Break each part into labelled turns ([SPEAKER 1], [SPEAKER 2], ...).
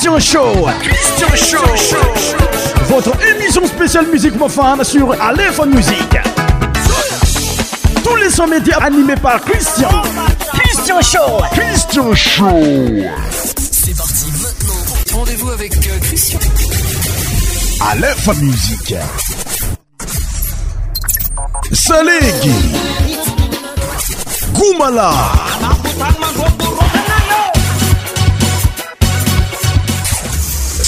[SPEAKER 1] Christian
[SPEAKER 2] Show. Christian Show.
[SPEAKER 1] Votre émission spéciale Musique profane sur Aléphone Musique. Tous les soirs, médias animés par Christian.
[SPEAKER 2] Christian Show.
[SPEAKER 1] Christian Show.
[SPEAKER 3] C'est parti maintenant. Rendez-vous avec euh, Christian.
[SPEAKER 1] Aléphone Musique. Salégui. Goumala.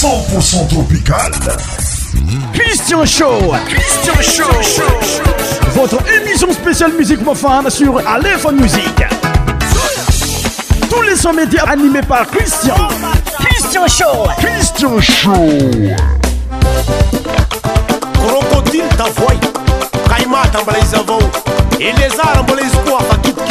[SPEAKER 1] 100% tropical. Christian Show.
[SPEAKER 2] Christian Show.
[SPEAKER 1] Votre émission spéciale musique profane sur Aléphone Musique. Tous les sommets médias animés par Christian.
[SPEAKER 2] Christian Show.
[SPEAKER 1] Christian Show.
[SPEAKER 4] Crocodile ta voix. Kaima les Et les arbres les squats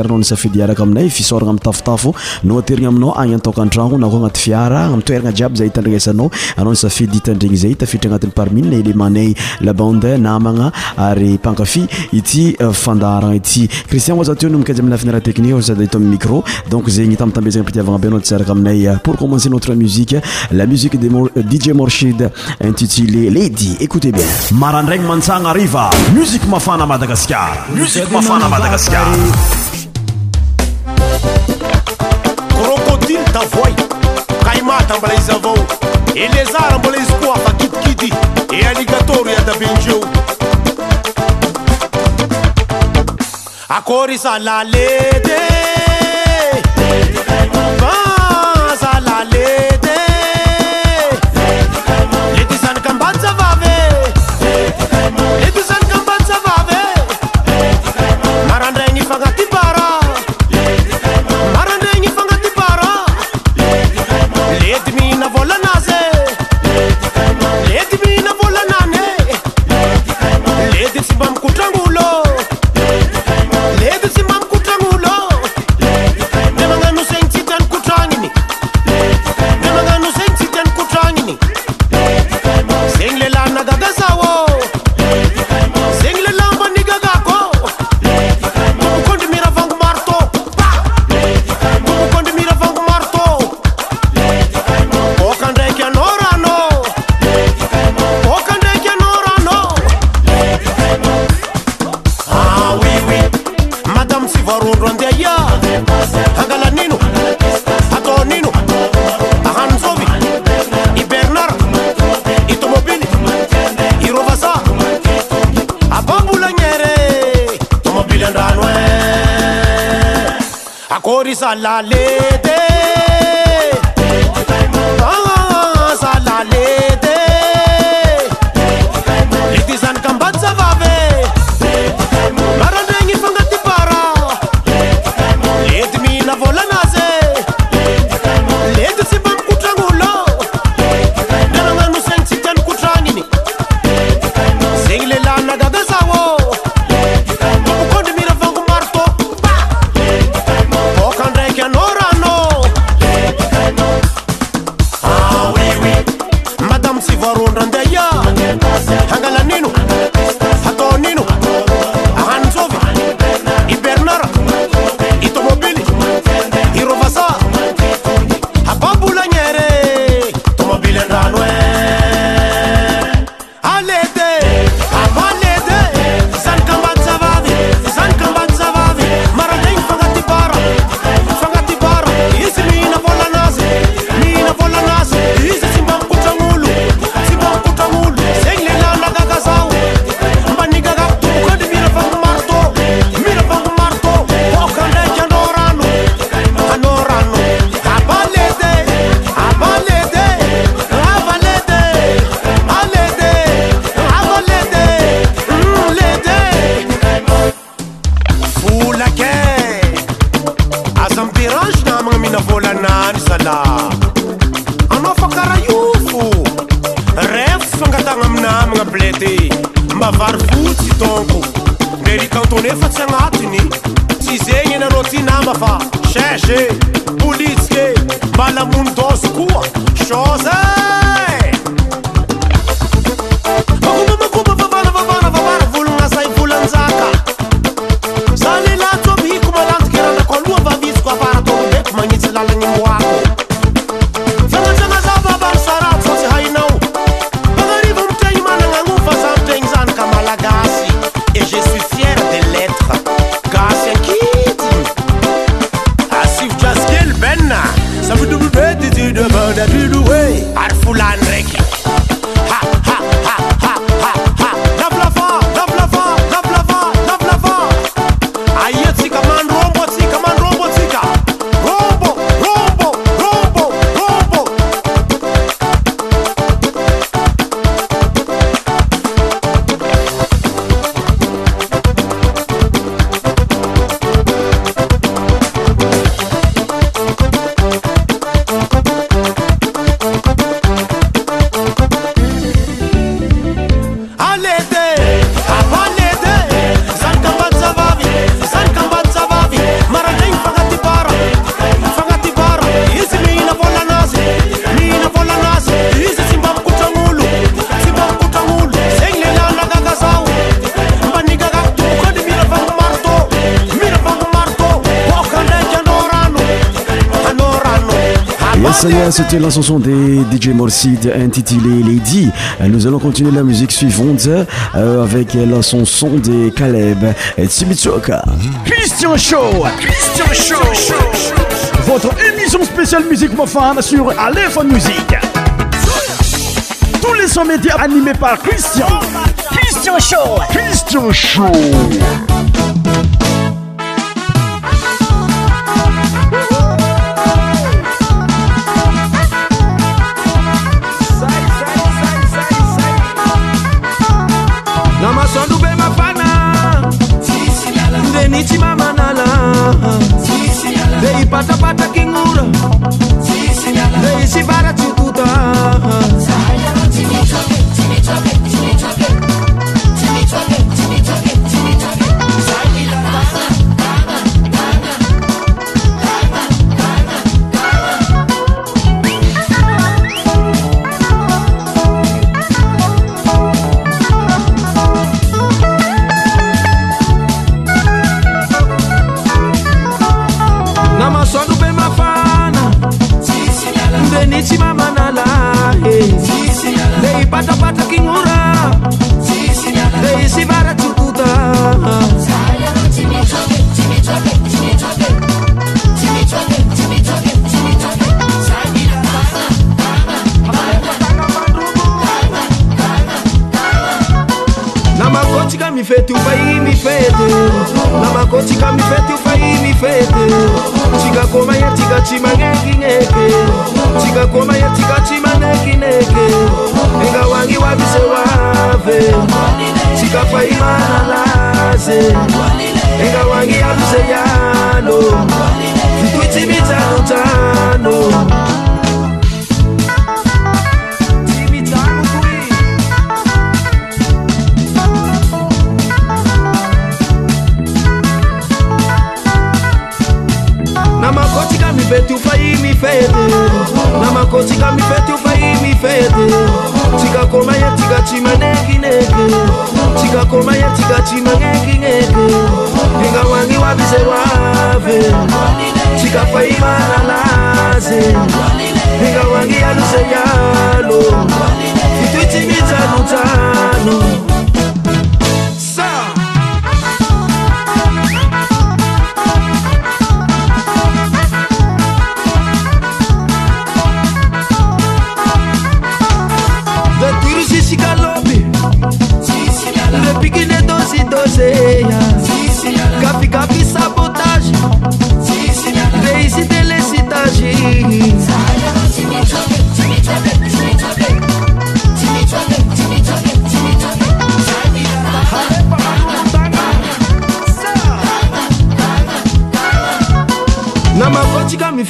[SPEAKER 5] anoiayiyatyyadayi uh, uh, uh, euh, fnmaaaadaa
[SPEAKER 4] Eles tambalizavo Elezara mbolez kuafa kitkiti e é é a ligatório ya da benjo Akori salale é is lale
[SPEAKER 5] c'était la chanson des DJ Morsid intitulée Lady. Nous allons continuer la musique suivante euh, avec la chanson des Caleb et
[SPEAKER 1] Christian
[SPEAKER 2] Show
[SPEAKER 1] Christian
[SPEAKER 2] Show
[SPEAKER 1] Votre émission spéciale musique femme sur Aleph Musique. Tous les 100 médias animés par Christian.
[SPEAKER 2] Christian Show
[SPEAKER 1] Christian Show
[SPEAKER 4] ataque en uno.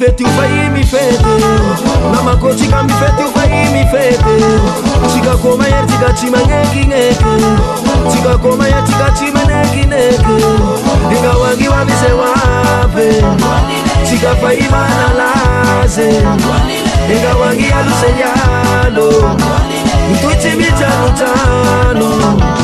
[SPEAKER 4] feti ufayimi fete na makosi kambi feti ufayimi fete tikakoma ya tikacima ngekingeke tikakoma ya tikacime nekineke ingawangi wamise wape tikafayimana laze ingawangi yaluse yalo ntwicimijanutano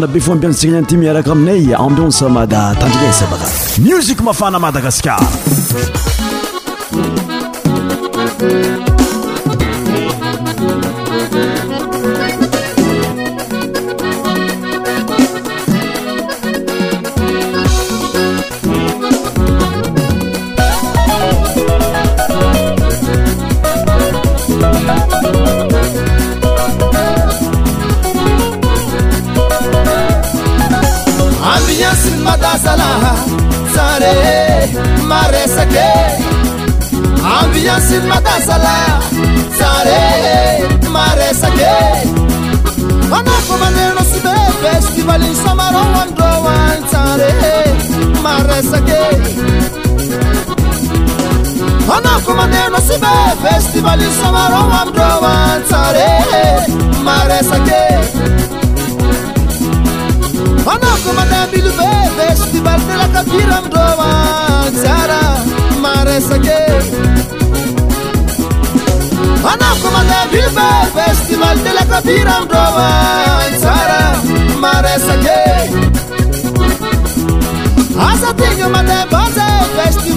[SPEAKER 5] на bиfoмbенсеглеn тимяrакам ne ambиoнсаmaда таnждeсаbаа mюзикума fана mадагаскар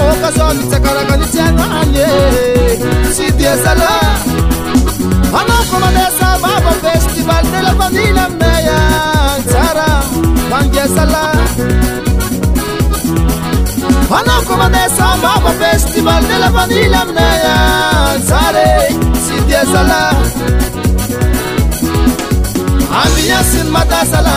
[SPEAKER 4] kva kazɔni takadaka ni taŋa ay sidɛslasnaksaabvtlyr sidɛsla amiya sin madasala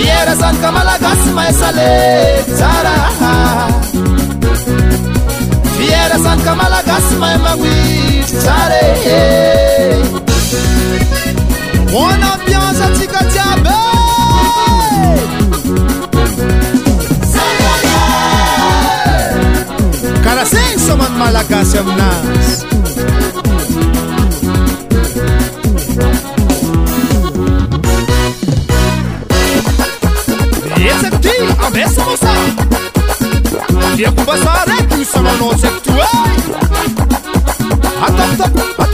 [SPEAKER 4] ièra zanka malagasmaa mairmonampiansa tika tiabekara se soman malagasy eh. amnas mesmosaiakubasaretuselonosektua aat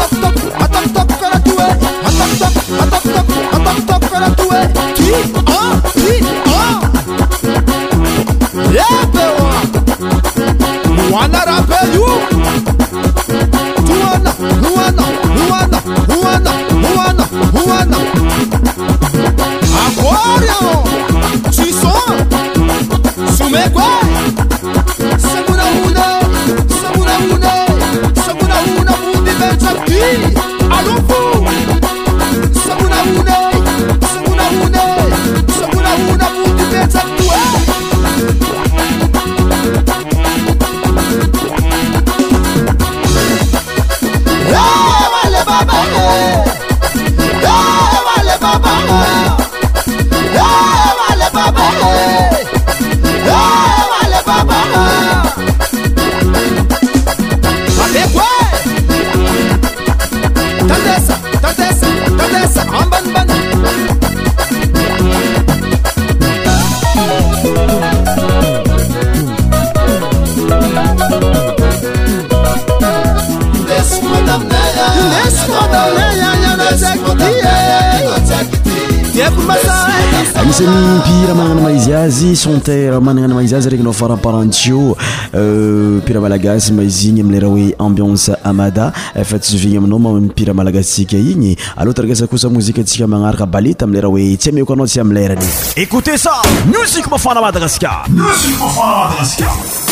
[SPEAKER 5] teramagnanany ma izazy regny nao faramparantio euh, pira malagasy maizy igny amleraha hoe ambionce amada efa tsyvigny aminao mamipira malagasitsika igny aloatrgasa kosa mozika atsika magnaraka baleta amleraha hoe tsy a meokanao tsy amileraniy écoute sa musik mafana madagaskar musik mafaamadagaska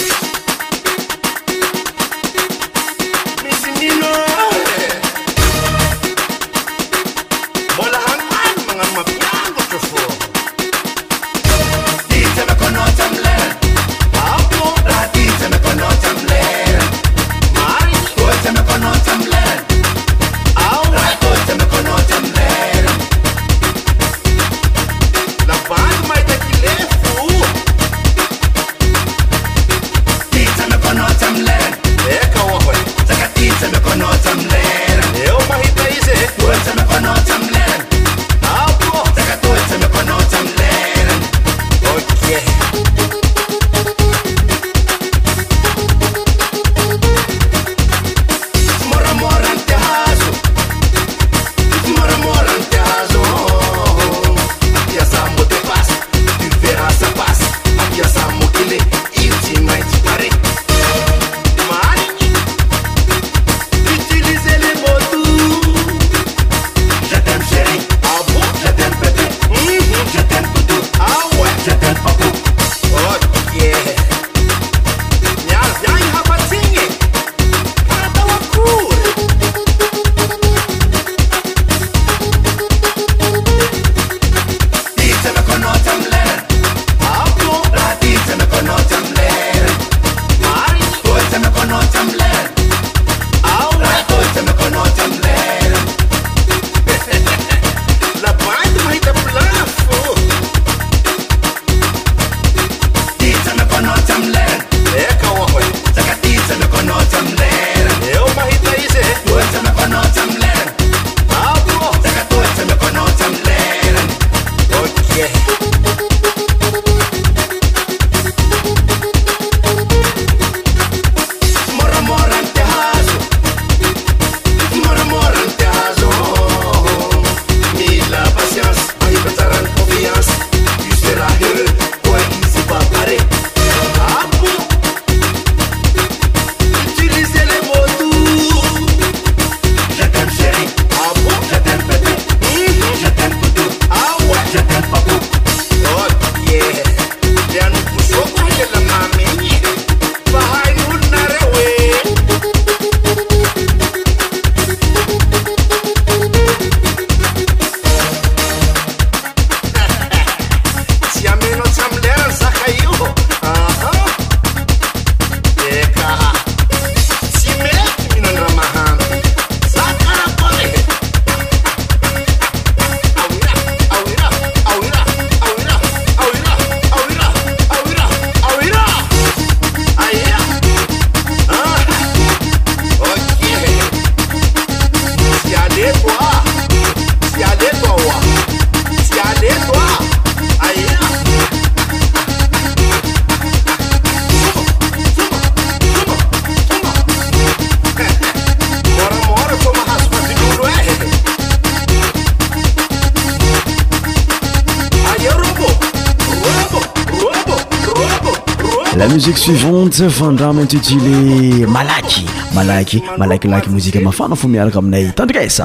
[SPEAKER 5] safandramintsytule malaky malaky malakilaky mozika mafana fo mialaka aminay tandrikaisa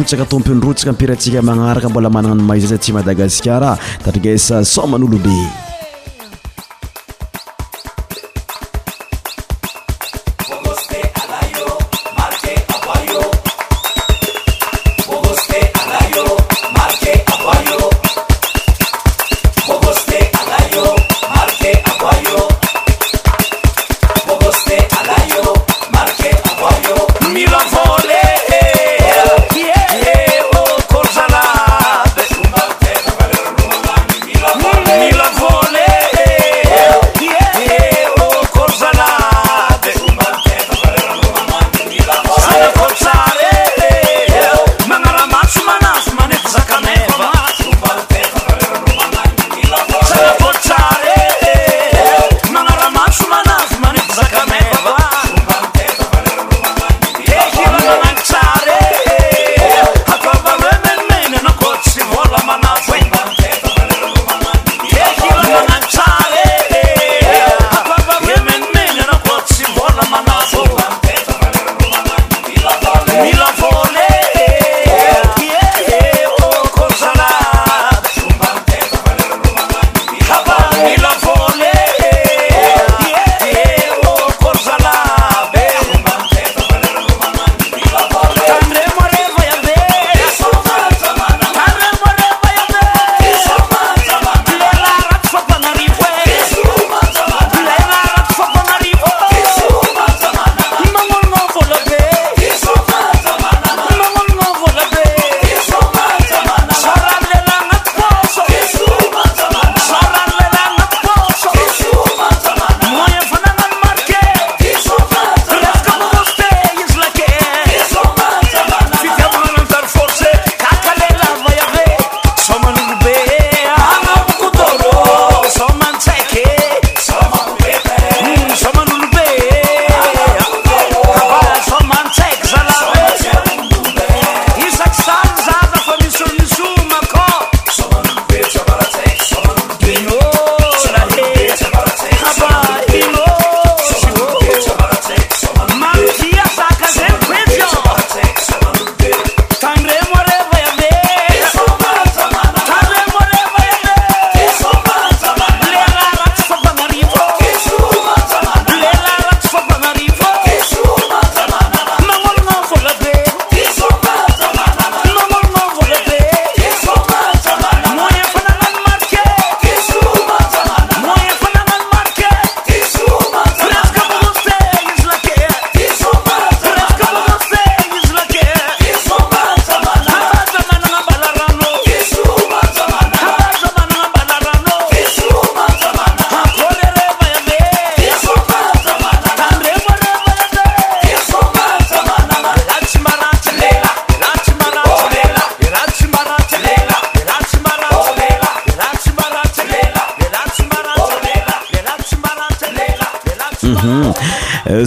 [SPEAKER 5] rotsaka tompindrotsaka ampiratsika magnaraka mbola manana nomayzay sa tsy madagaskar tatrigesa soman'olobe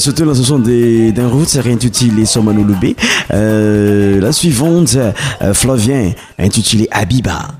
[SPEAKER 5] c'était la chanson d'un route, c'est intitulé Somano Loubé. Euh, la suivante, euh, Flavien, intitulé Abiba.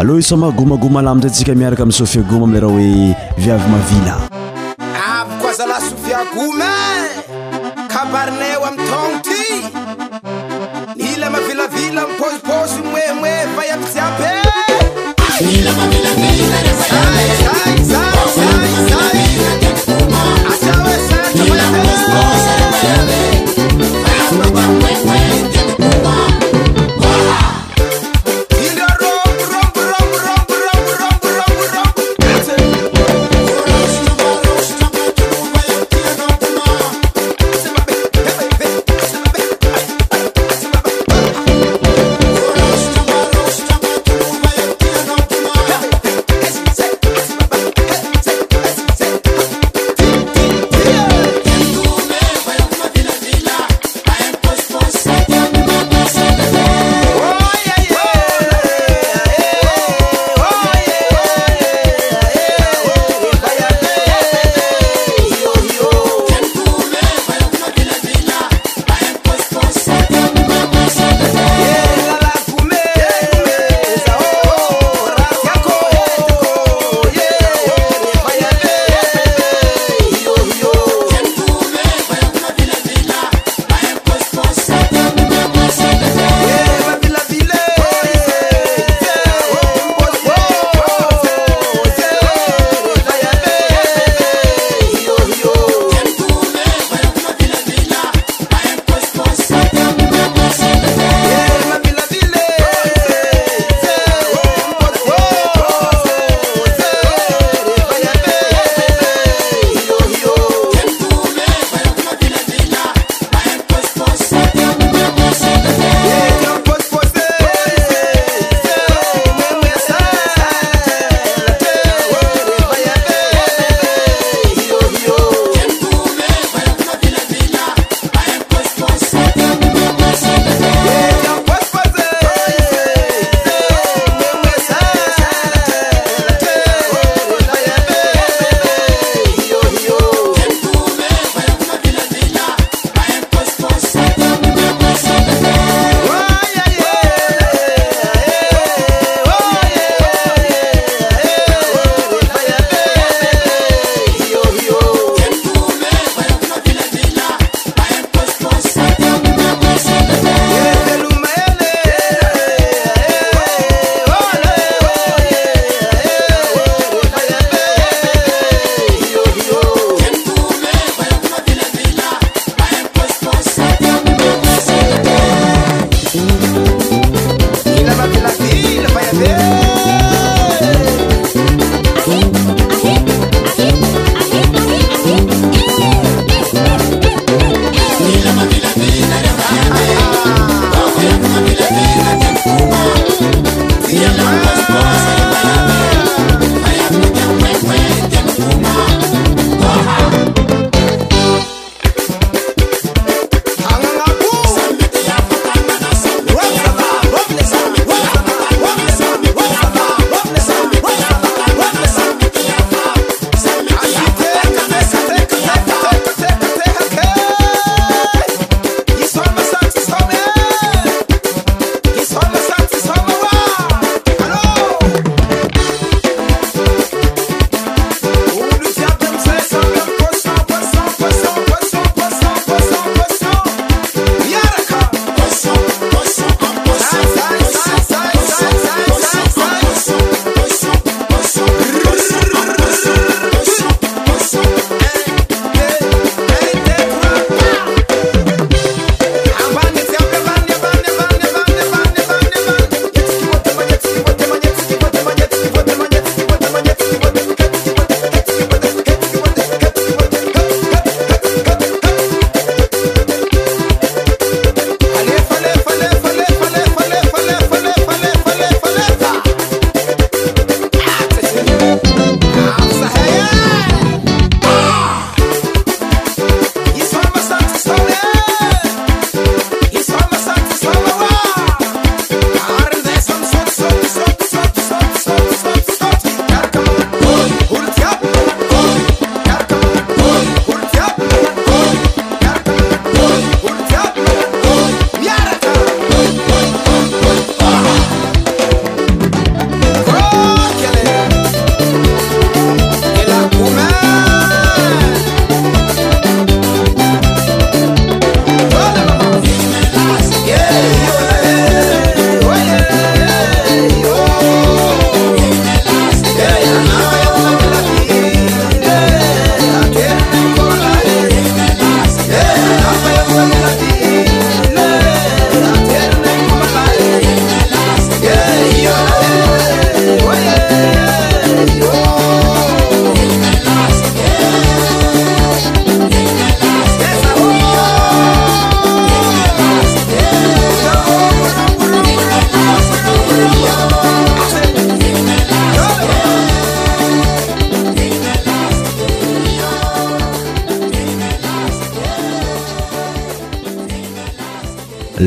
[SPEAKER 5] alôa isomagomagoma lamita antsika miaraka am sofiagoma amleraha hoe viavy
[SPEAKER 4] mavila avykoazalasofiagoma e! kabarna o amy tonoty nila
[SPEAKER 6] mavilavila
[SPEAKER 4] mpozipozy moehmoeh fa iaziabeia maa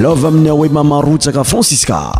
[SPEAKER 6] lov aminawe mama rousaka francisca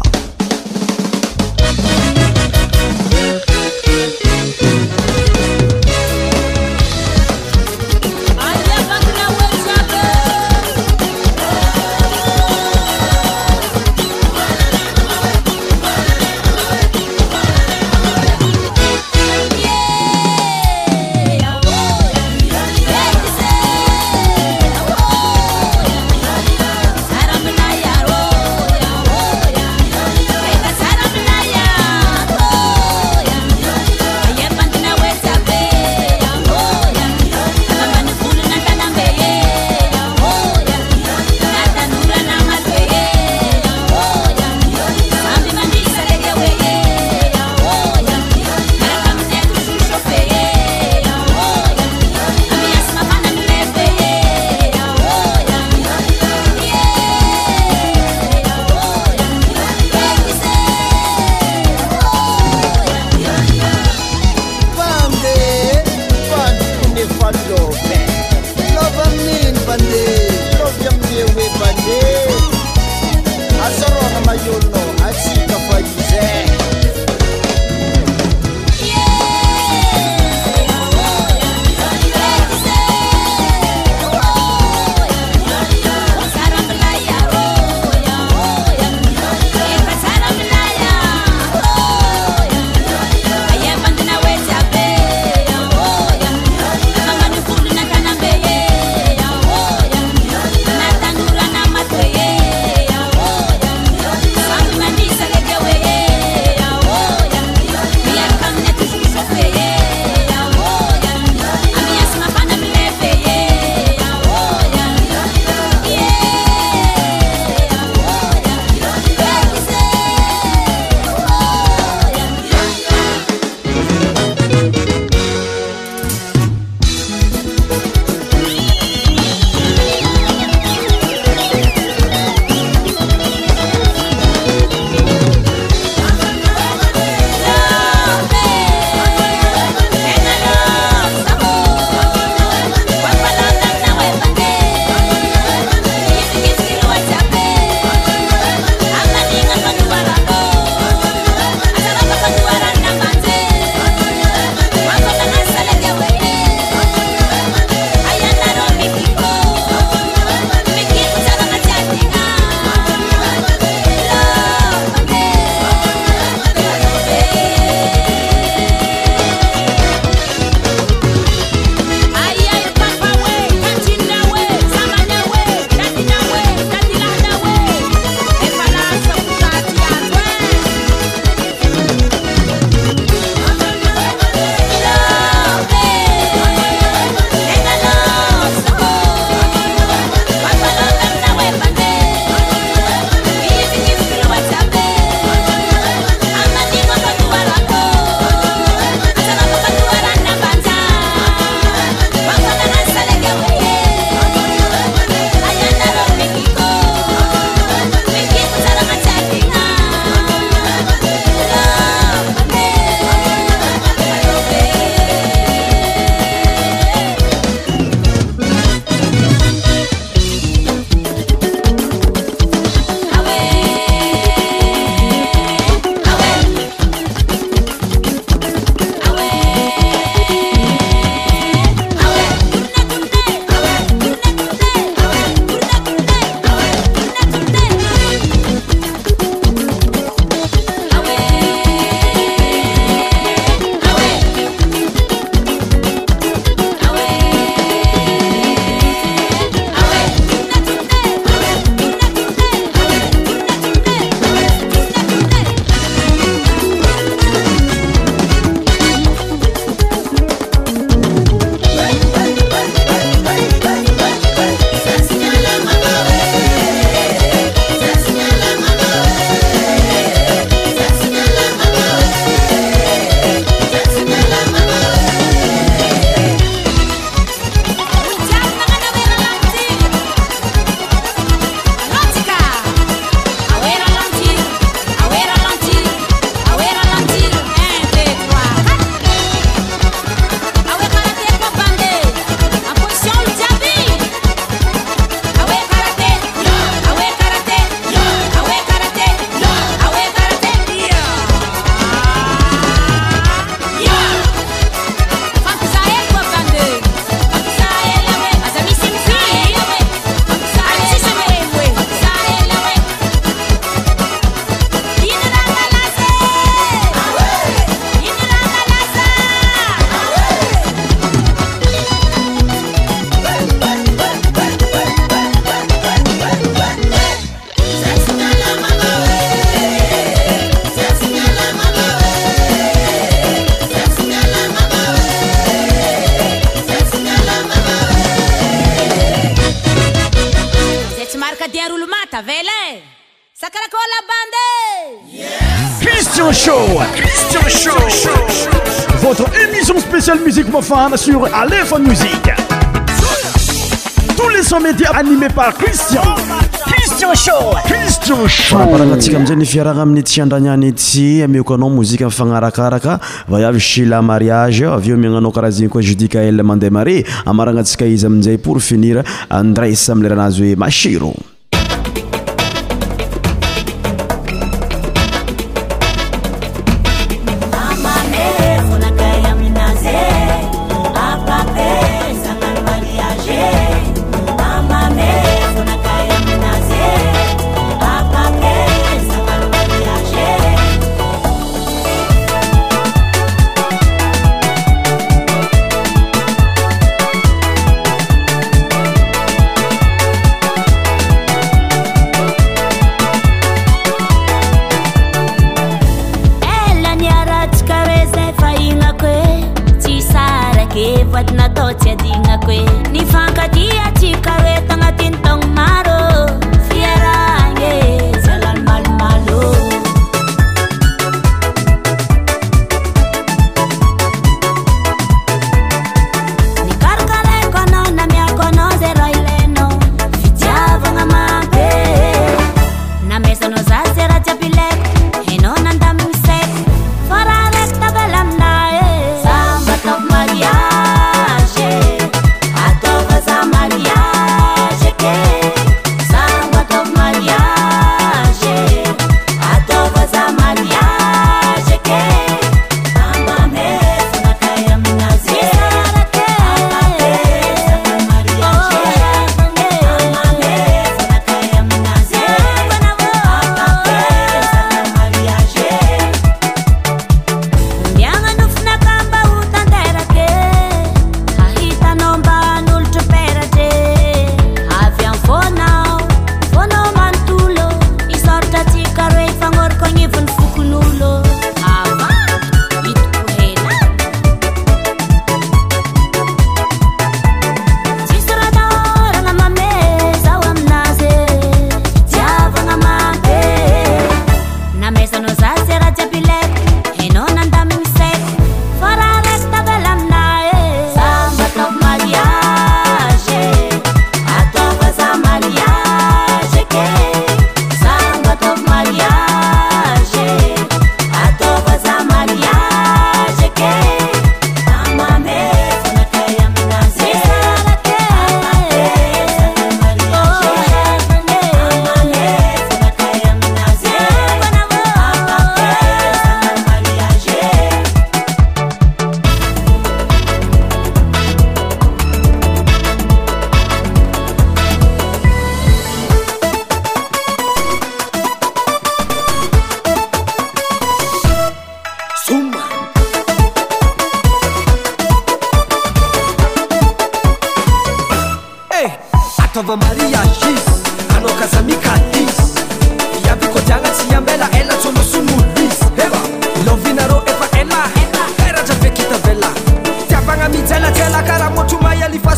[SPEAKER 6] amparagnatsika ah, amin'izay ny fiaragna amin'ny tsiandrainiany ty amioko anao mozika ami' fagnarakaraka vaiavy shila mariage aveo miagnanao karazegny koa judi kael mandeha marie amaragna antsika izy aminzay pour finir andraisy amileranazy hoe masiro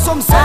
[SPEAKER 6] 쏨쏨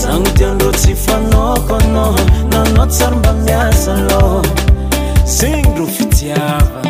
[SPEAKER 6] zano di alôha tsy fanaoko anao nanaoy sara mba miasa alôh zeggny rô fitiara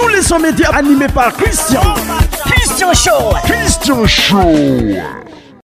[SPEAKER 6] Tous les sommets médias animés par Christian. Christian Show. Christian Show.